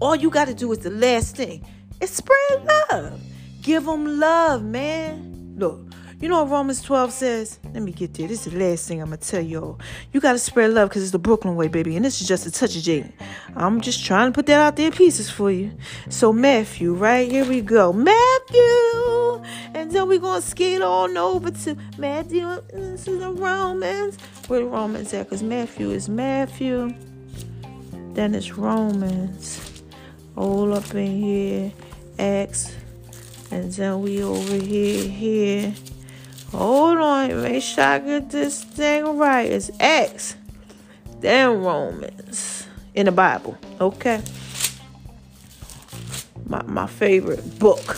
all you got to do is the last thing. It's spread love. Give them love, man. Look, you know what Romans 12 says? Let me get there. This is the last thing I'm going to tell y'all. You got to spread love because it's the Brooklyn way, baby. And this is just a touch of Jane. I'm just trying to put that out there in pieces for you. So, Matthew, right? Here we go. Matthew! And then we're going to skate on over to Matthew. This is the Romans. Where the Romans at? Because Matthew is Matthew. Then it's Romans. All up in here. Acts. And then we over here, here. Hold on, make sure I get this thing right. It's Acts, then Romans in the Bible. Okay. My my favorite book.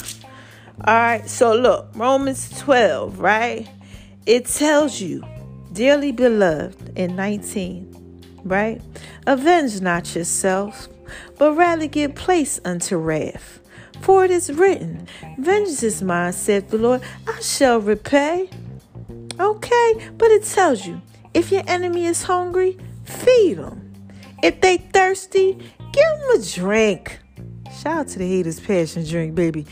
All right, so look, Romans 12, right? It tells you, dearly beloved, in 19, right? Avenge not yourself, but rather give place unto wrath. For it is written, Vengeance is mine, saith the Lord, I shall repay. Okay, but it tells you, if your enemy is hungry, feed them. If they thirsty, give them a drink. Shout out to the haters passion drink, baby.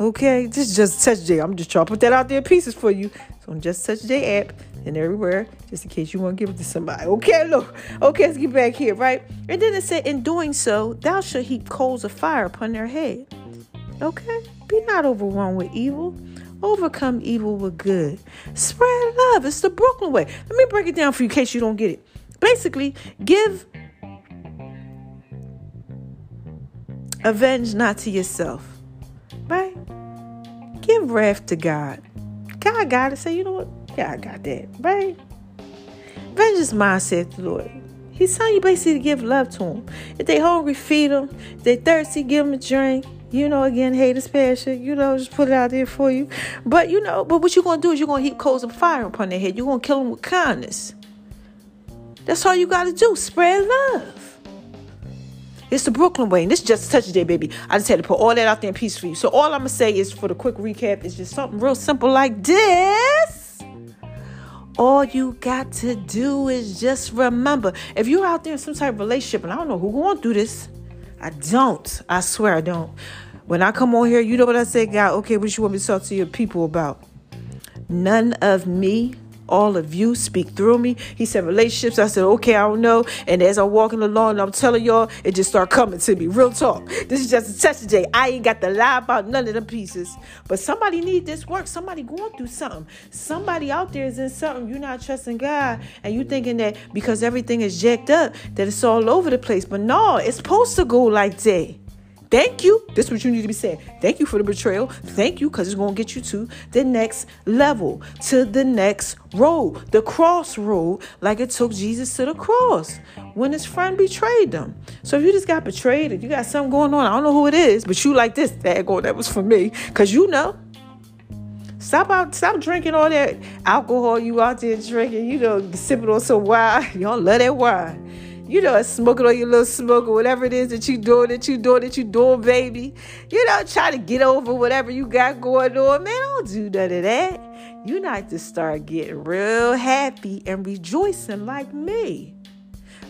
Okay, this is just touch J. I'm just trying to put that out there in pieces for you. So on just touch J app and everywhere, just in case you want to give it to somebody. Okay, look. Okay, let's get back here, right? And then it said, in doing so, thou shalt heap coals of fire upon their head. Okay? Be not overwhelmed with evil. Overcome evil with good. Spread love. It's the Brooklyn way. Let me break it down for you in case you don't get it. Basically, give avenge not to yourself. Right? Give wrath to God. God got it. Say, you know what? Yeah, I got that. Right? Vengeance the Lord. He's telling you basically to give love to them. If they hungry, feed them. If they thirsty, give them a drink. You know, again, hate is passion. You know, just put it out there for you. But you know, but what you're gonna do is you're gonna heap coals of fire upon their head. You're gonna kill them with kindness. That's all you gotta do. Spread love. It's the Brooklyn way, and this is just a touch day, baby. I just had to put all that out there in peace for you. So all I'm gonna say is, for the quick recap, is just something real simple like this. All you got to do is just remember, if you're out there in some type of relationship, and I don't know who going through this, I don't. I swear I don't. When I come on here, you know what I say, God, okay, what you want me to talk to your people about? None of me all of you speak through me. He said relationships. I said, okay, I don't know. And as I'm walking along I'm telling y'all, it just start coming to me. Real talk. This is just a touch today. I ain't got to lie about none of the pieces. But somebody need this work. Somebody going through something. Somebody out there is in something. You're not trusting God. And you thinking that because everything is jacked up, that it's all over the place. But no, it's supposed to go like that. Thank you. This is what you need to be saying. Thank you for the betrayal. Thank you because it's going to get you to the next level, to the next road, the cross road, like it took Jesus to the cross when his friend betrayed them. So if you just got betrayed and you got something going on, I don't know who it is, but you like this, that go, that was for me, because you know. Stop out, stop drinking all that alcohol you out there drinking, you know, sipping on some wine. [laughs] Y'all love that wine you know, smoking on your little smoke or whatever it is that you doing, that you doing, that you doing, baby. You know, try to get over whatever you got going on. Man, don't do none of that. You need to start getting real happy and rejoicing like me.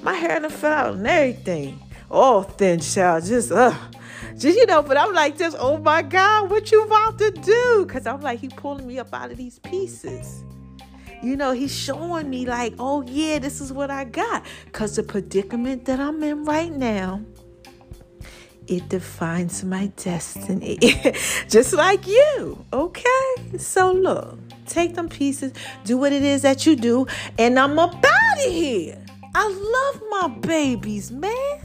My hair done fell out and everything. All thin child, just uh just you know, but I'm like just, oh my God, what you about to do? Cause I'm like, he pulling me up out of these pieces you know, he's showing me, like, oh, yeah, this is what I got. Because the predicament that I'm in right now, it defines my destiny. [laughs] Just like you, okay? So, look, take them pieces, do what it is that you do, and I'm up out of here. I love my babies, man.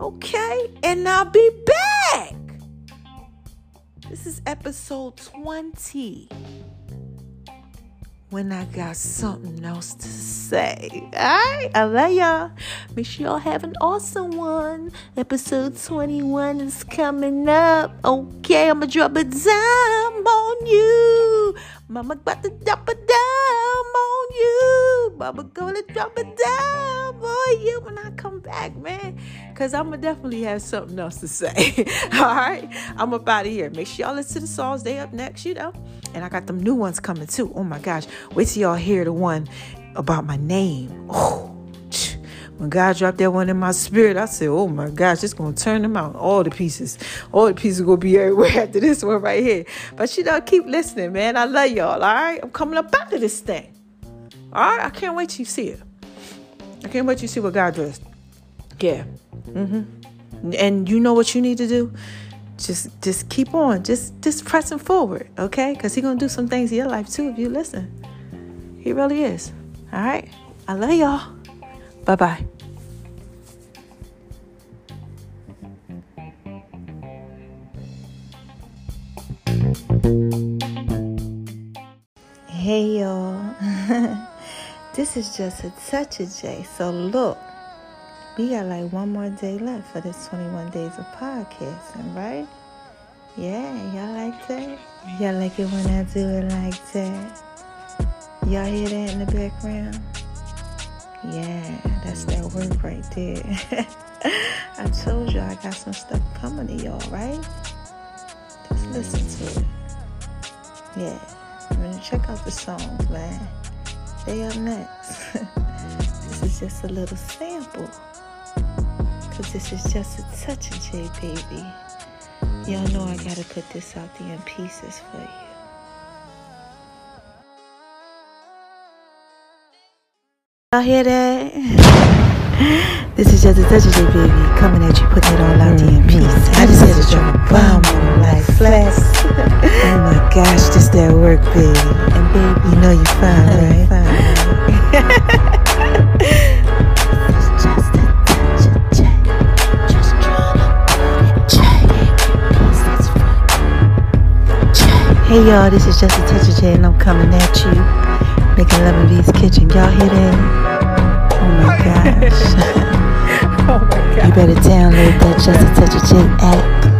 Okay, and I'll be back. This is episode 20 when I got something else to say. Alright, I love y'all. Make sure y'all have an awesome one. Episode 21 is coming up. Okay, I'm gonna drop a dime on you. Mama about to drop a dime on you. Mama gonna drop a dime on you when I come back, man. Cause I'm gonna definitely have something else to say. [laughs] Alright, I'm up out of here. Make sure y'all listen to the songs. They up next, you know. And I got them new ones coming too. Oh my gosh. Wait till y'all hear the one about my name. Oh, when God dropped that one in my spirit, I said, Oh my gosh, it's gonna turn them out. All the pieces. All the pieces gonna be everywhere [laughs] after this one right here. But you know, keep listening, man. I love y'all, all right? I'm coming up out of this thing. All right, I can't wait till you see it. I can't wait to see what God does. Yeah. Mm-hmm. And you know what you need to do? just just keep on just just pressing forward okay because he's gonna do some things in your life too if you listen he really is all right i love y'all bye bye hey y'all [laughs] this is just a touch of j so look we got like one more day left for this 21 days of podcasting, right? Yeah, y'all like that? Y'all like it when I do it like that? Y'all hear that in the background? Yeah, that's that work right there. [laughs] I told y'all I got some stuff coming to y'all, right? Just listen to it. Yeah, I'm gonna check out the songs, man. They up next. [laughs] this is just a little sample. Cause this is just a touch of J, baby. Y'all know I gotta put this out there in pieces for you. Y'all hear that? [laughs] This is just a touch of J, baby. Coming at you, putting it all out there in mm-hmm. pieces. I just had to drop a bomb on like flex. Oh my gosh, this that work, baby. And baby, you know you're fine, right? Hey y'all, this is just a touch of J and I'm coming at you. Making love in V's kitchen. Y'all hear that? Oh my gosh. [laughs] oh my god. You better download that Just a Touch of J app.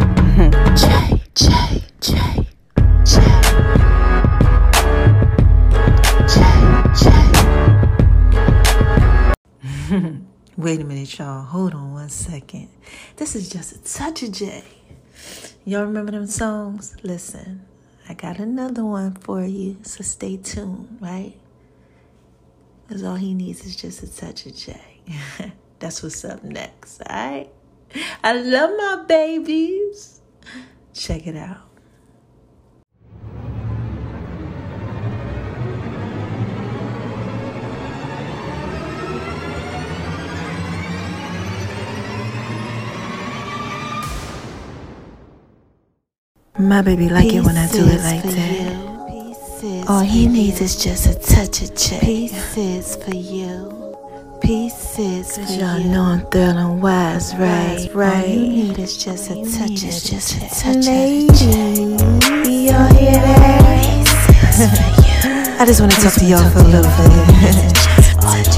Second. This is just a touch of J. Y'all remember them songs? Listen. I got another one for you, so stay tuned, right? Because all he needs is just a touch of J. [laughs] That's what's up next, all right? I love my babies. Check it out. My baby like it when I do it like that. All he needs is just a touch of J. Pieces for you. Pieces for you. Y'all know I'm and wise, right? Right. All you need is just a touch of just a touch Lady, of y'all hear that? I just want to talk to y'all for a little bit.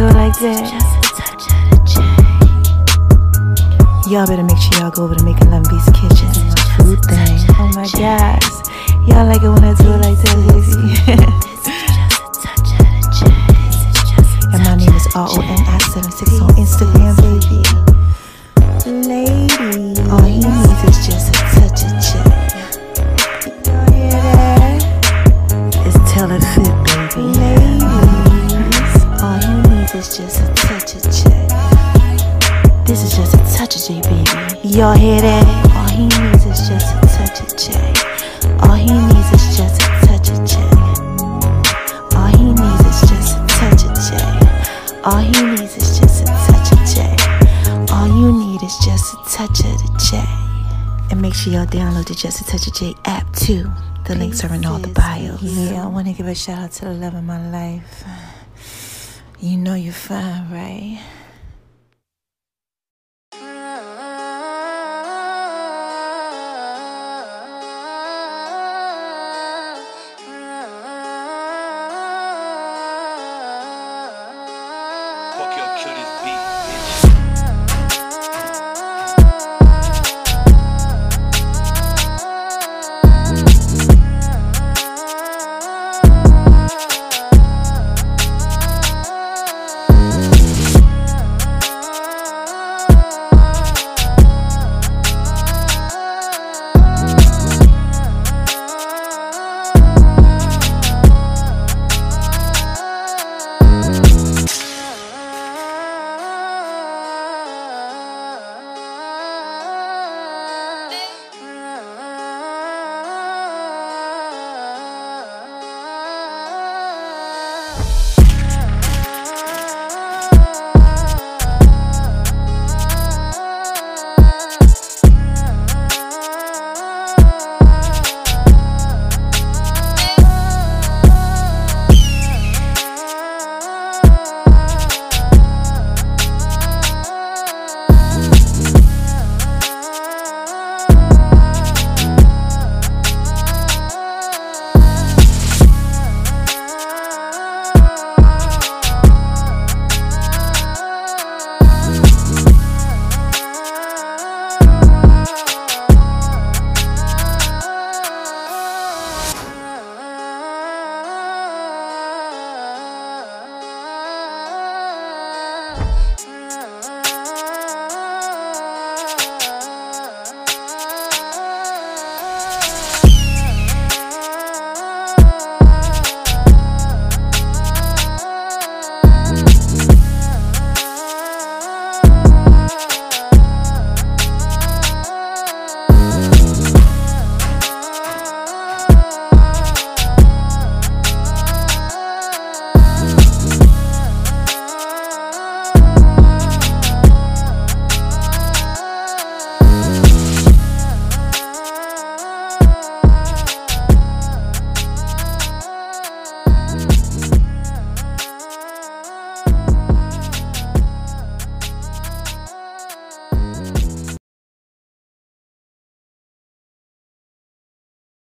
Do it like that? Y'all better make sure y'all go over to Making Love V's Kitchen. Food oh thing. Oh my gosh. Y'all like it when I do it like that, baby. [laughs] and my name is R-O-N-I-76 on Instagram, baby. Lady. All he Y'all hear that? All he needs is just a touch of J. All he needs is just a touch of J. All he needs is just a touch of J. All he needs is just a touch of J. All you need is just a touch of the J. And make sure y'all download the Just a Touch of J app too. The links are in all the bios. Yeah, I want to give a shout out to the love of my life. You know you're fine, right?